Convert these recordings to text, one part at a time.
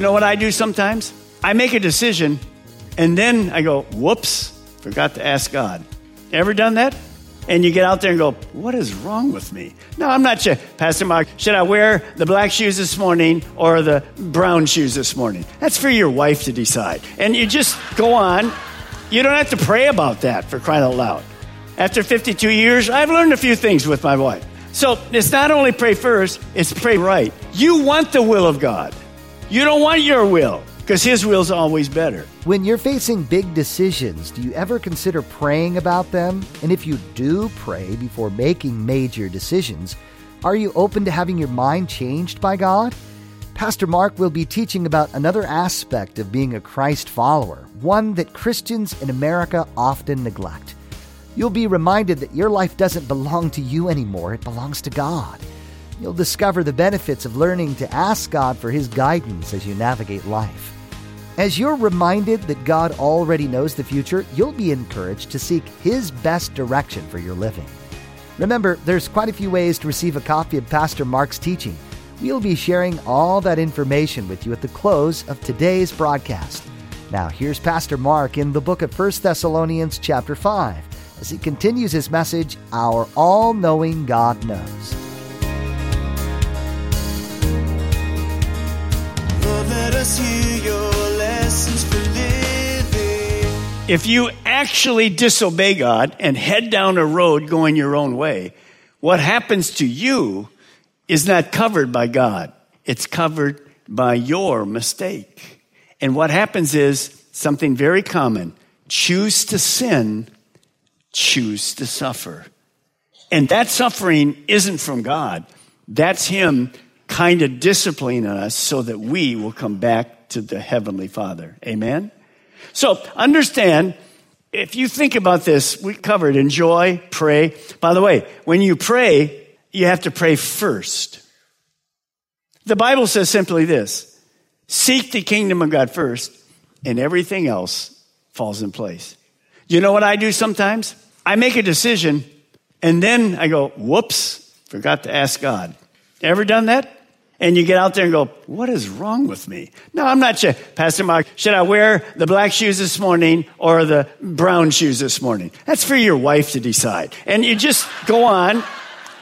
You know what I do sometimes? I make a decision and then I go, whoops, forgot to ask God. Ever done that? And you get out there and go, what is wrong with me? No, I'm not sure. Pastor Mark, should I wear the black shoes this morning or the brown shoes this morning? That's for your wife to decide. And you just go on. You don't have to pray about that for crying out loud. After 52 years, I've learned a few things with my wife. So it's not only pray first, it's pray right. You want the will of God. You don't want your will because His will's always better. When you're facing big decisions, do you ever consider praying about them? And if you do pray before making major decisions, are you open to having your mind changed by God? Pastor Mark will be teaching about another aspect of being a Christ follower, one that Christians in America often neglect. You'll be reminded that your life doesn't belong to you anymore, it belongs to God. You'll discover the benefits of learning to ask God for His guidance as you navigate life. As you're reminded that God already knows the future, you'll be encouraged to seek His best direction for your living. Remember, there's quite a few ways to receive a copy of Pastor Mark's teaching. We'll be sharing all that information with you at the close of today's broadcast. Now, here's Pastor Mark in the book of 1 Thessalonians, chapter 5, as he continues his message Our All Knowing God Knows. If you actually disobey God and head down a road going your own way, what happens to you is not covered by God. It's covered by your mistake. And what happens is something very common. Choose to sin, choose to suffer. And that suffering isn't from God. That's Him kind of disciplining us so that we will come back to the Heavenly Father. Amen? So understand, if you think about this, we covered enjoy, pray. By the way, when you pray, you have to pray first. The Bible says simply this seek the kingdom of God first, and everything else falls in place. You know what I do sometimes? I make a decision, and then I go, whoops, forgot to ask God. Ever done that? And you get out there and go, what is wrong with me? No, I'm not sure. Pastor Mark, should I wear the black shoes this morning or the brown shoes this morning? That's for your wife to decide. And you just go on.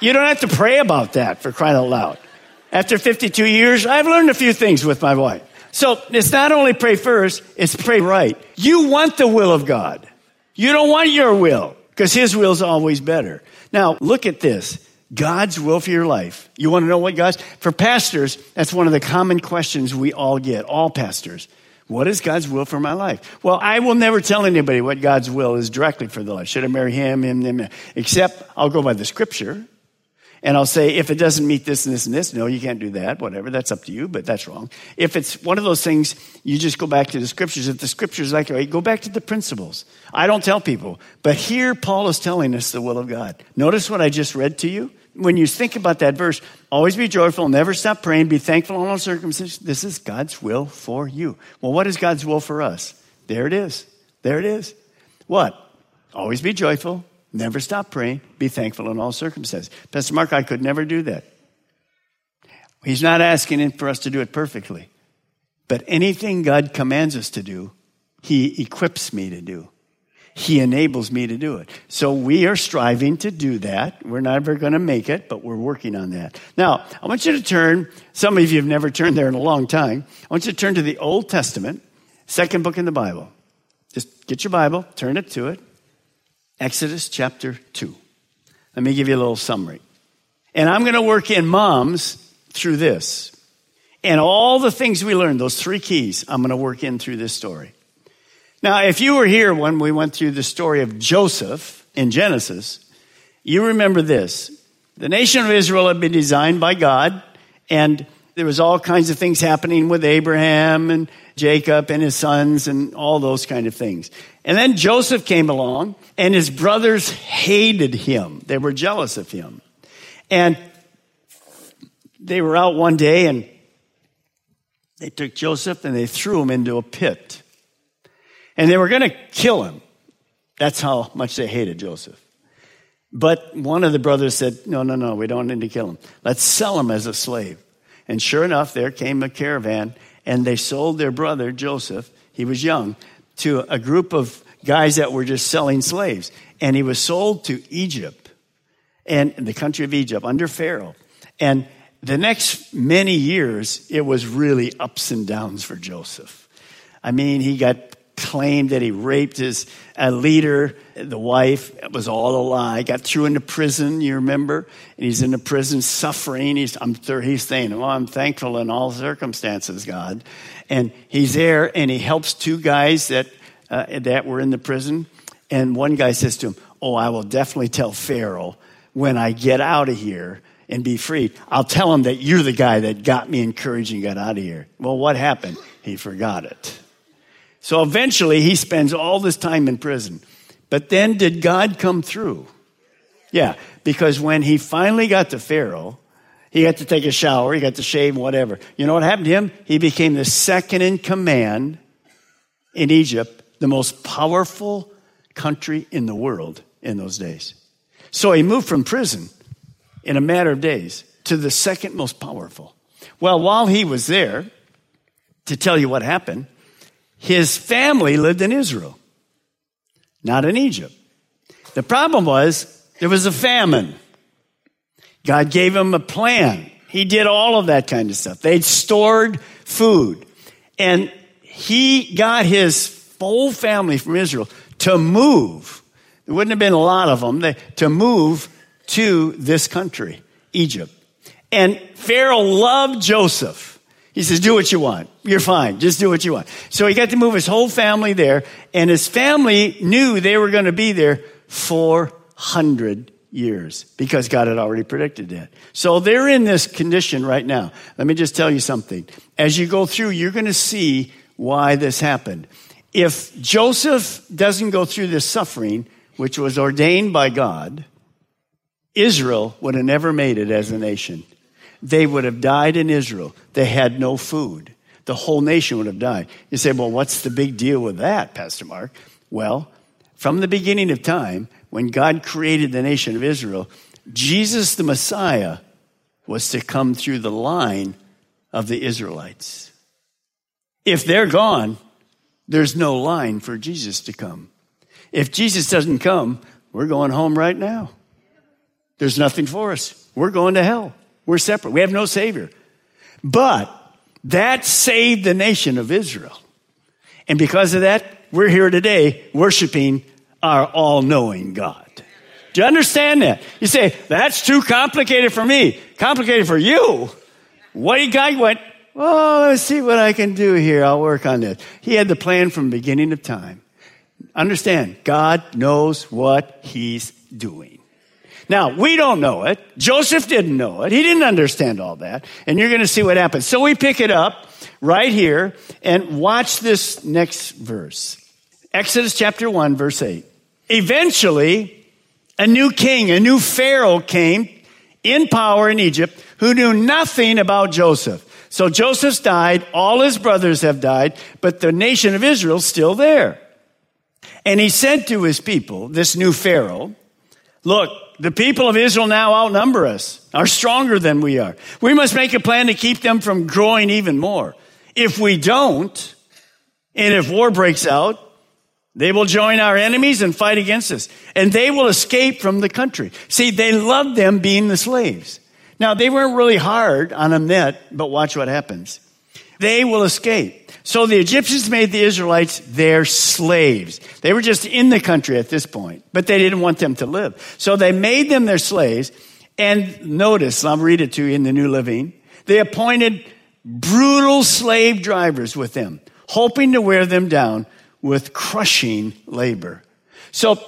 You don't have to pray about that for crying out loud. After 52 years, I've learned a few things with my wife. So it's not only pray first, it's pray right. You want the will of God. You don't want your will because his will is always better. Now, look at this. God's will for your life. You want to know what God's? For pastors, that's one of the common questions we all get, all pastors. What is God's will for my life? Well, I will never tell anybody what God's will is directly for the life. Should I marry him, him, him? Except I'll go by the scripture. And I'll say, if it doesn't meet this and this and this, no, you can't do that, whatever. That's up to you, but that's wrong. If it's one of those things, you just go back to the scriptures. If the scriptures like, go back to the principles. I don't tell people, but here Paul is telling us the will of God. Notice what I just read to you. When you think about that verse, always be joyful, never stop praying, be thankful in all circumstances. This is God's will for you. Well, what is God's will for us? There it is. There it is. What? Always be joyful, Never stop praying. Be thankful in all circumstances. Pastor Mark, I could never do that. He's not asking for us to do it perfectly. But anything God commands us to do, He equips me to do. He enables me to do it. So we are striving to do that. We're never going to make it, but we're working on that. Now, I want you to turn, some of you have never turned there in a long time. I want you to turn to the Old Testament, second book in the Bible. Just get your Bible, turn it to it. Exodus chapter 2. Let me give you a little summary. And I'm going to work in moms through this. And all the things we learned, those three keys, I'm going to work in through this story. Now, if you were here when we went through the story of Joseph in Genesis, you remember this. The nation of Israel had been designed by God, and there was all kinds of things happening with Abraham and Jacob and his sons and all those kind of things. And then Joseph came along, and his brothers hated him. They were jealous of him. And they were out one day, and they took Joseph and they threw him into a pit. And they were going to kill him. That's how much they hated Joseph. But one of the brothers said, No, no, no, we don't need to kill him. Let's sell him as a slave. And sure enough, there came a caravan, and they sold their brother, Joseph, he was young, to a group of guys that were just selling slaves. And he was sold to Egypt, and the country of Egypt, under Pharaoh. And the next many years, it was really ups and downs for Joseph. I mean, he got claimed that he raped his a leader, the wife. It was all a lie. Got threw into prison, you remember? And he's in the prison suffering. He's, I'm, he's saying, well, I'm thankful in all circumstances, God. And he's there and he helps two guys that, uh, that were in the prison. And one guy says to him, Oh, I will definitely tell Pharaoh when I get out of here and be freed. I'll tell him that you're the guy that got me encouraged and got out of here. Well, what happened? He forgot it. So eventually he spends all this time in prison. But then did God come through? Yeah, because when he finally got to Pharaoh, he got to take a shower, he got to shave, whatever. You know what happened to him? He became the second in command in Egypt, the most powerful country in the world in those days. So he moved from prison in a matter of days to the second most powerful. Well, while he was there, to tell you what happened, his family lived in Israel, not in Egypt. The problem was there was a famine. God gave him a plan. He did all of that kind of stuff. They'd stored food. And he got his whole family from Israel to move. There wouldn't have been a lot of them, to move to this country, Egypt. And Pharaoh loved Joseph. He says, do what you want. You're fine. Just do what you want. So he got to move his whole family there, and his family knew they were going to be there 400 years because God had already predicted that. So they're in this condition right now. Let me just tell you something. As you go through, you're going to see why this happened. If Joseph doesn't go through this suffering, which was ordained by God, Israel would have never made it as a nation. They would have died in Israel. They had no food. The whole nation would have died. You say, well, what's the big deal with that, Pastor Mark? Well, from the beginning of time, when God created the nation of Israel, Jesus the Messiah was to come through the line of the Israelites. If they're gone, there's no line for Jesus to come. If Jesus doesn't come, we're going home right now. There's nothing for us. We're going to hell. We're separate. We have no Savior. But that saved the nation of Israel. And because of that, we're here today worshiping our all knowing God. Do you understand that? You say, that's too complicated for me. Complicated for you. What guy went, oh, let's see what I can do here. I'll work on this. He had the plan from beginning of time. Understand, God knows what he's doing. Now, we don't know it. Joseph didn't know it. He didn't understand all that. And you're going to see what happens. So we pick it up right here and watch this next verse. Exodus chapter 1, verse 8. Eventually, a new king, a new Pharaoh came in power in Egypt who knew nothing about Joseph. So Joseph's died, all his brothers have died, but the nation of Israel's still there. And he said to his people, this new Pharaoh, look, the people of Israel now outnumber us, are stronger than we are. We must make a plan to keep them from growing even more. If we don't, and if war breaks out, they will join our enemies and fight against us, and they will escape from the country. See, they loved them being the slaves. Now, they weren't really hard on them yet, but watch what happens. They will escape. So the Egyptians made the Israelites their slaves. They were just in the country at this point, but they didn't want them to live. So they made them their slaves. And notice, I'll read it to you in the New Living. They appointed brutal slave drivers with them, hoping to wear them down with crushing labor. So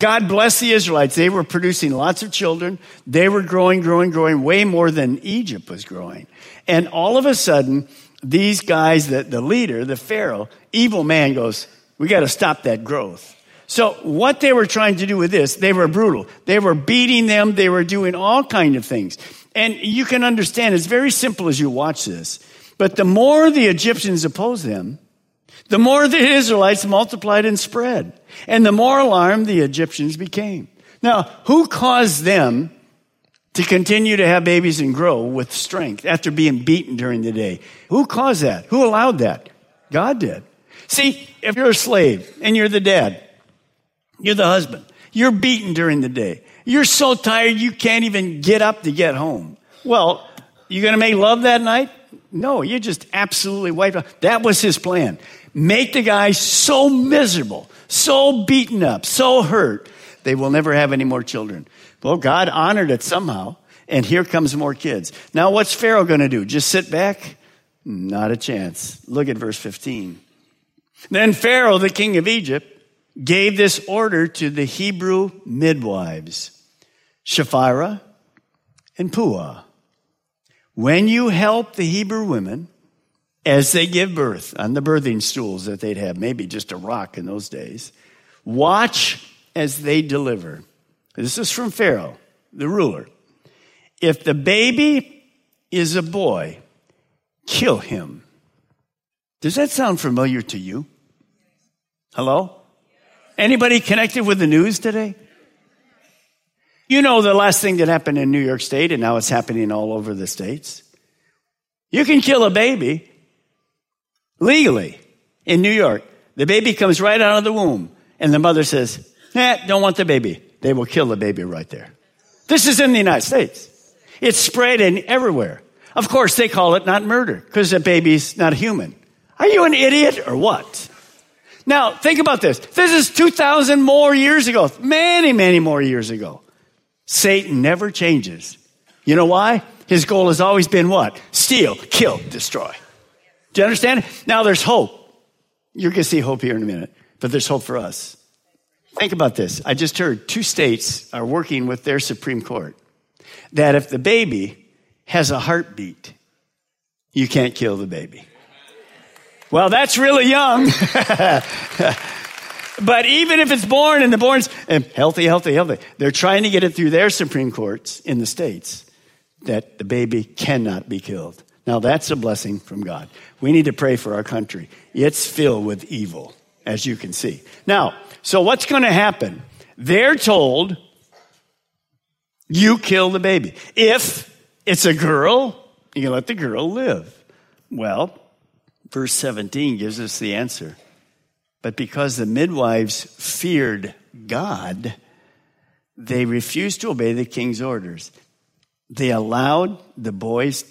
God blessed the Israelites. They were producing lots of children. They were growing, growing, growing, way more than Egypt was growing. And all of a sudden, these guys, the, the leader, the Pharaoh, evil man goes, we got to stop that growth. So what they were trying to do with this, they were brutal. They were beating them. They were doing all kind of things. And you can understand, it's very simple as you watch this. But the more the Egyptians opposed them, the more the Israelites multiplied and spread. And the more alarmed the Egyptians became. Now, who caused them to continue to have babies and grow with strength after being beaten during the day? Who caused that? Who allowed that? God did. See, if you're a slave and you're the dad, you're the husband, you're beaten during the day, you're so tired you can't even get up to get home. Well, you're gonna make love that night? No, you're just absolutely wiped out. That was his plan. Make the guy so miserable, so beaten up, so hurt, they will never have any more children. Well, God honored it somehow, and here comes more kids. Now, what's Pharaoh going to do? Just sit back? Not a chance. Look at verse 15. Then Pharaoh, the king of Egypt, gave this order to the Hebrew midwives, Shiphrah and Puah. When you help the Hebrew women as they give birth on the birthing stools that they'd have, maybe just a rock in those days, watch as they deliver. This is from Pharaoh, the ruler. If the baby is a boy, kill him. Does that sound familiar to you? Hello? Anybody connected with the news today? You know the last thing that happened in New York State, and now it's happening all over the states. You can kill a baby legally in New York. The baby comes right out of the womb, and the mother says, "Eh, don't want the baby. They will kill the baby right there. This is in the United States. It's spread in everywhere. Of course, they call it not murder because the baby's not human. Are you an idiot or what? Now, think about this. This is 2,000 more years ago, many, many more years ago. Satan never changes. You know why? His goal has always been what? Steal, kill, destroy. Do you understand? Now there's hope. You're going to see hope here in a minute, but there's hope for us. Think about this. I just heard two states are working with their Supreme Court that if the baby has a heartbeat, you can't kill the baby. Well, that's really young. But even if it's born and the born's healthy, healthy, healthy, they're trying to get it through their Supreme Courts in the states that the baby cannot be killed. Now that's a blessing from God. We need to pray for our country. It's filled with evil, as you can see. Now, so what's going to happen? They're told, you kill the baby. If it's a girl, you let the girl live. Well, verse 17 gives us the answer. But because the midwives feared God, they refused to obey the king's orders. They allowed the boys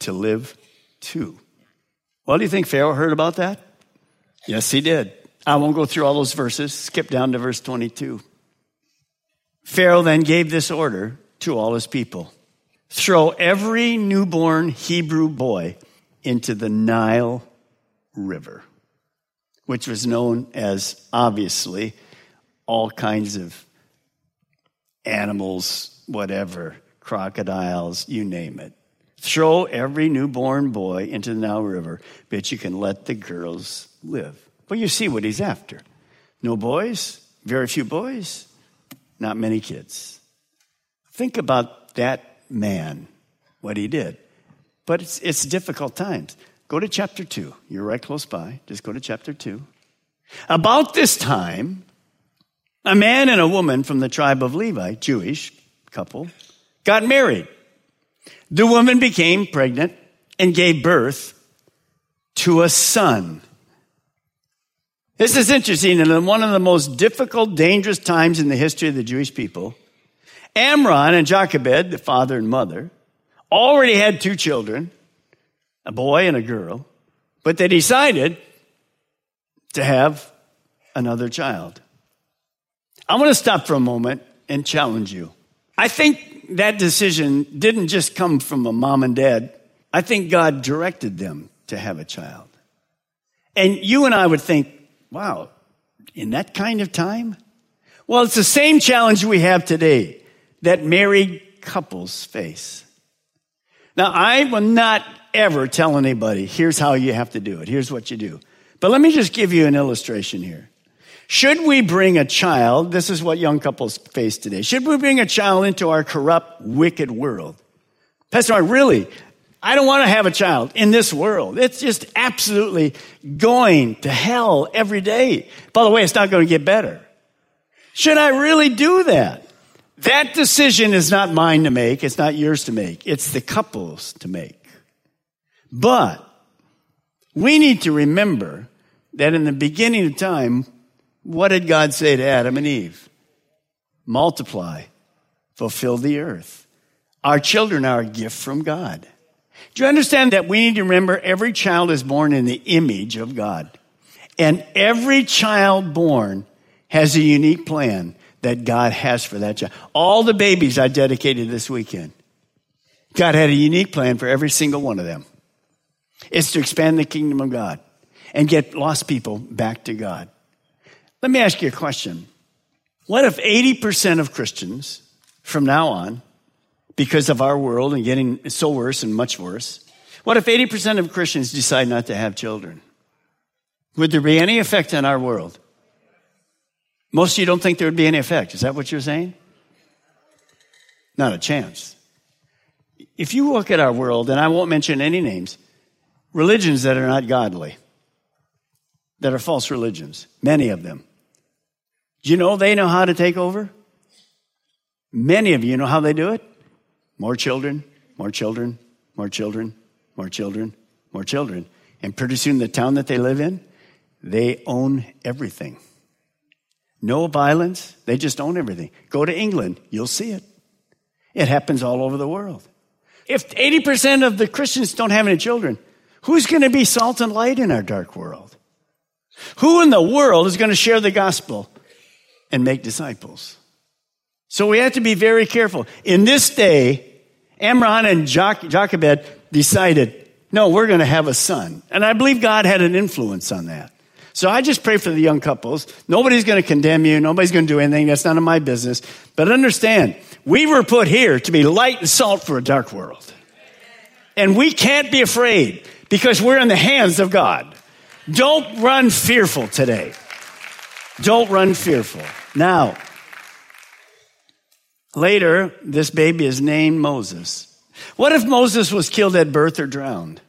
to live too. Well, do you think Pharaoh heard about that? Yes, he did. I won't go through all those verses. Skip down to verse 22. Pharaoh then gave this order to all his people throw every newborn Hebrew boy into the Nile River which was known as obviously all kinds of animals, whatever, crocodiles, you name it. Throw every newborn boy into the Nile River, but you can let the girls live. Well, you see what he's after. No boys, very few boys, not many kids. Think about that man, what he did. But it's, it's difficult times. Go to chapter 2. You're right close by. Just go to chapter 2. About this time, a man and a woman from the tribe of Levi, Jewish couple, got married. The woman became pregnant and gave birth to a son. This is interesting, and in one of the most difficult, dangerous times in the history of the Jewish people, Amram and Jochebed, the father and mother, already had two children a boy and a girl, but they decided to have another child. I want to stop for a moment and challenge you. I think that decision didn't just come from a mom and dad I think God directed them to have a child. And you and I would think, wow, in that kind of time? Well, it's the same challenge we have today that married couples face. Now, I will not ever tell anybody, here's how you have to do it. Here's what you do. But let me just give you an illustration here. Should we bring a child, this is what young couples face today, should we bring a child into our corrupt, wicked world? Pastor really? I don't want to have a child in this world. It's just absolutely going to hell every day. By the way, it's not going to get better. Should I really do that? That decision is not mine to make. It's not yours to make. It's the couple's to make. But we need to remember that in the beginning of time, what did God say to Adam and Eve? Multiply, fulfill the earth. Our children are a gift from God. Do you understand that we need to remember every child is born in the image of God? And every child born has a unique plan that God has for that child. All the babies I dedicated this weekend, God had a unique plan for every single one of them. It's to expand the kingdom of God and get lost people back to God. Let me ask you a question. What if 80% of Christians from now on, because of our world and getting so worse and much worse, what if 80% of Christians decide not to have children? Would there be any effect on our world? Most of you don't think there would be any effect. Is that what you're saying? Not a chance. If you look at our world, and I won't mention any names, religions that are not godly, that are false religions, many of them. Do you know they know how to take over? Many of you know how they do it? More children, more children, more children, more children, more children. And pretty soon, the town that they live in, they own everything. No violence, they just own everything. Go to England, you'll see it. It happens all over the world. If 80% of the Christians don't have any children, who's going to be salt and light in our dark world? Who in the world is going to share the gospel and make disciples? So we have to be very careful. In this day, Amram and Jochebed decided, no, we're going to have a son. And I believe God had an influence on that. So I just pray for the young couples. Nobody's going to condemn you. Nobody's going to do anything. That's none of my business. But understand, we were put here to be light and salt for a dark world. And we can't be afraid because we're in the hands of God. Don't run fearful today. Don't run fearful. Now, later, this baby is named Moses. What if Moses was killed at birth or drowned?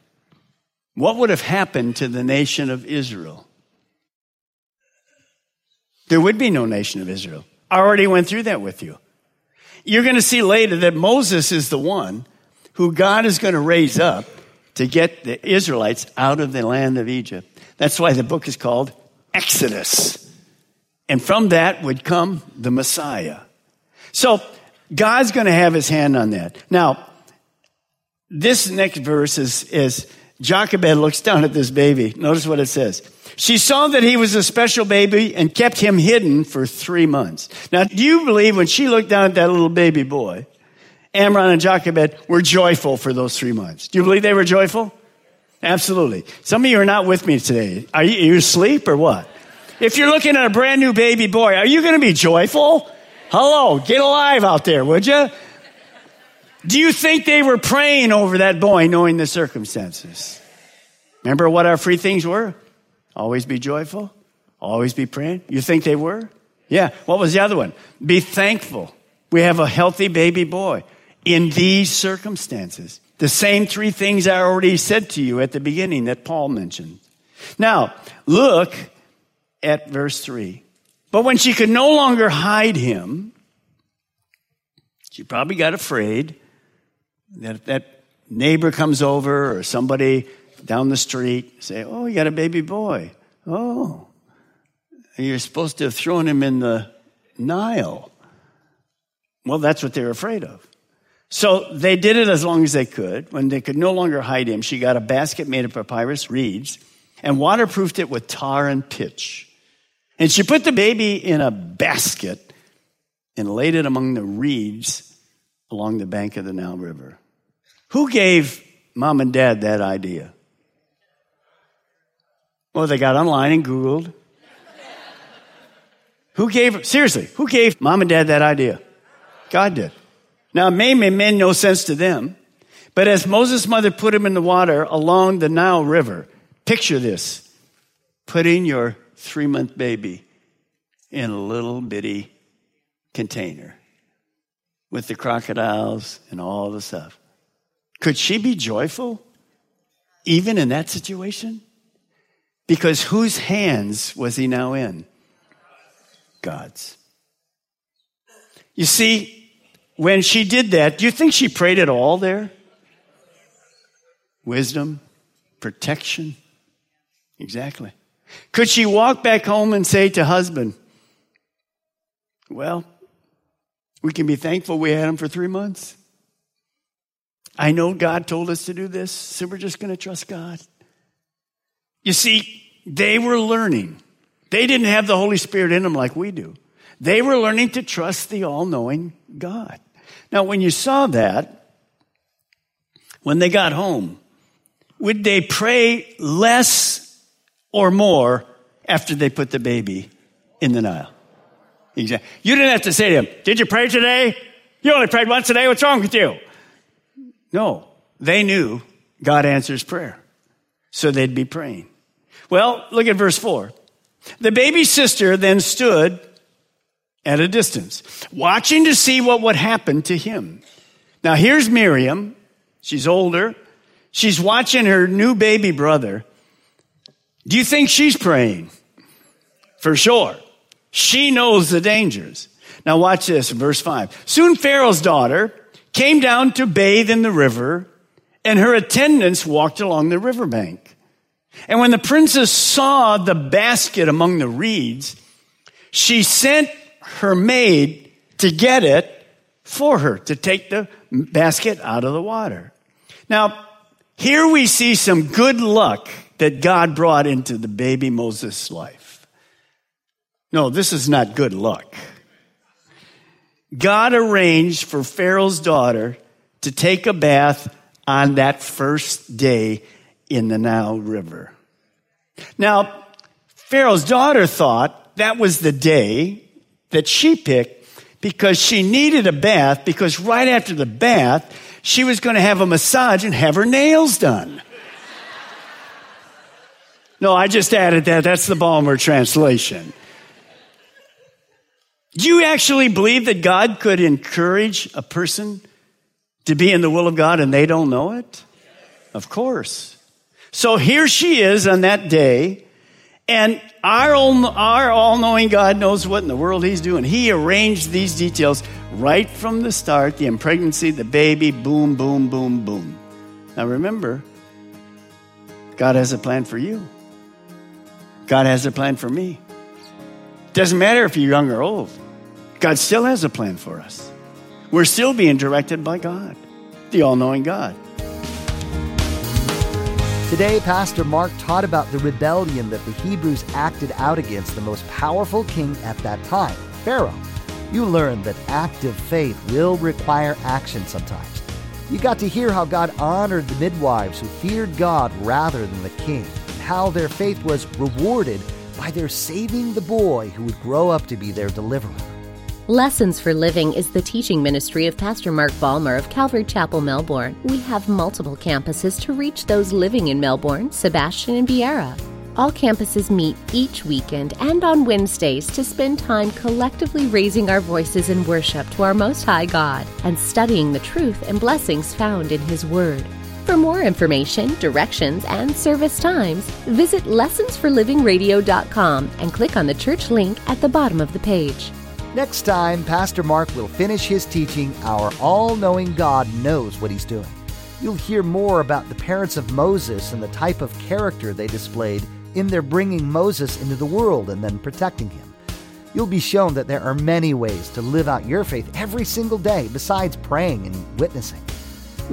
What would have happened to the nation of Israel? There would be no nation of Israel. I already went through that with you. You're going to see later that Moses is the one who God is going to raise up to get the Israelites out of the land of Egypt. That's why the book is called Exodus. And from that would come the Messiah. So God's going to have his hand on that. Now, this next verse is, is Jochebed looks down at this baby. Notice what it says. She saw that he was a special baby and kept him hidden for three months. Now, do you believe when she looked down at that little baby boy, Amram and Jochebed were joyful for those three months? Do you believe they were joyful? Absolutely. Some of you are not with me today. Are you, are you asleep or what? If you're looking at a brand new baby boy, are you going to be joyful? Hello, get alive out there, would you? Do you think they were praying over that boy knowing the circumstances? Remember what our free things were? Always be joyful. Always be praying. You think they were? Yeah. What was the other one? Be thankful. We have a healthy baby boy in these circumstances. The same three things I already said to you at the beginning that Paul mentioned. Now, look at verse 3. But when she could no longer hide him, she probably got afraid that if that neighbor comes over or somebody down the street, say, Oh, you got a baby boy. Oh, you're supposed to have thrown him in the Nile. Well, that's what they're afraid of. So they did it as long as they could. When they could no longer hide him, she got a basket made of papyrus reeds and waterproofed it with tar and pitch. And she put the baby in a basket and laid it among the reeds along the bank of the Nile River. Who gave mom and dad that idea? Well, they got online and Googled. who gave, seriously, who gave mom and dad that idea? God did. Now, it may make no sense to them, but as Moses' mother put him in the water along the Nile River, picture this putting your three month baby in a little bitty container with the crocodiles and all the stuff. Could she be joyful even in that situation? Because whose hands was he now in? God's. You see, when she did that, do you think she prayed at all there? Wisdom, protection. Exactly. Could she walk back home and say to husband, Well, we can be thankful we had him for three months. I know God told us to do this, so we're just going to trust God. You see, they were learning. They didn't have the Holy Spirit in them like we do. They were learning to trust the all knowing God. Now, when you saw that, when they got home, would they pray less or more after they put the baby in the Nile? Exactly. You didn't have to say to him, Did you pray today? You only prayed once a day. What's wrong with you? No, they knew God answers prayer. So they'd be praying. Well, look at verse 4. The baby's sister then stood at a distance, watching to see what would happen to him. Now here's Miriam. She's older. She's watching her new baby brother. Do you think she's praying? For sure. She knows the dangers. Now watch this, verse 5. Soon Pharaoh's daughter came down to bathe in the river, and her attendants walked along the riverbank. And when the princess saw the basket among the reeds, she sent her maid to get it for her, to take the basket out of the water. Now, here we see some good luck that God brought into the baby Moses' life. No, this is not good luck. God arranged for Pharaoh's daughter to take a bath on that first day in the Nile River. Now, Pharaoh's daughter thought that was the day that she picked because she needed a bath because right after the bath, she was going to have a massage and have her nails done. No, I just added that. That's the Balmer translation. Do you actually believe that God could encourage a person to be in the will of God and they don't know it? Of course. So here she is on that day, and our, our all knowing God knows what in the world He's doing. He arranged these details right from the start the impregnancy, the baby, boom, boom, boom, boom. Now remember, God has a plan for you, God has a plan for me. Doesn't matter if you're young or old, God still has a plan for us. We're still being directed by God, the all knowing God. Today, Pastor Mark taught about the rebellion that the Hebrews acted out against the most powerful king at that time, Pharaoh. You learned that active faith will require action sometimes. You got to hear how God honored the midwives who feared God rather than the king, how their faith was rewarded by their saving the boy who would grow up to be their deliverer. Lessons for Living is the teaching ministry of Pastor Mark Balmer of Calvary Chapel, Melbourne. We have multiple campuses to reach those living in Melbourne, Sebastian, and Viera. All campuses meet each weekend and on Wednesdays to spend time collectively raising our voices in worship to our Most High God and studying the truth and blessings found in His Word. For more information, directions, and service times, visit lessonsforlivingradio.com and click on the church link at the bottom of the page. Next time, Pastor Mark will finish his teaching, Our All Knowing God Knows What He's Doing. You'll hear more about the parents of Moses and the type of character they displayed in their bringing Moses into the world and then protecting him. You'll be shown that there are many ways to live out your faith every single day besides praying and witnessing.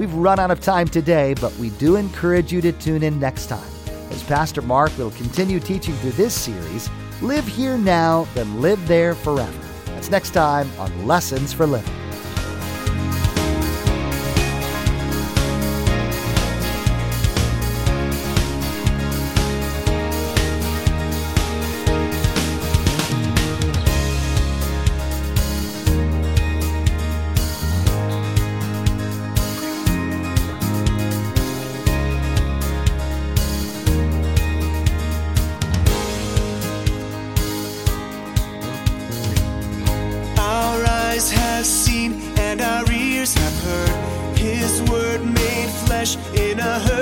We've run out of time today, but we do encourage you to tune in next time as Pastor Mark will continue teaching through this series Live Here Now, then Live There Forever. That's next time on Lessons for Living. In a hurting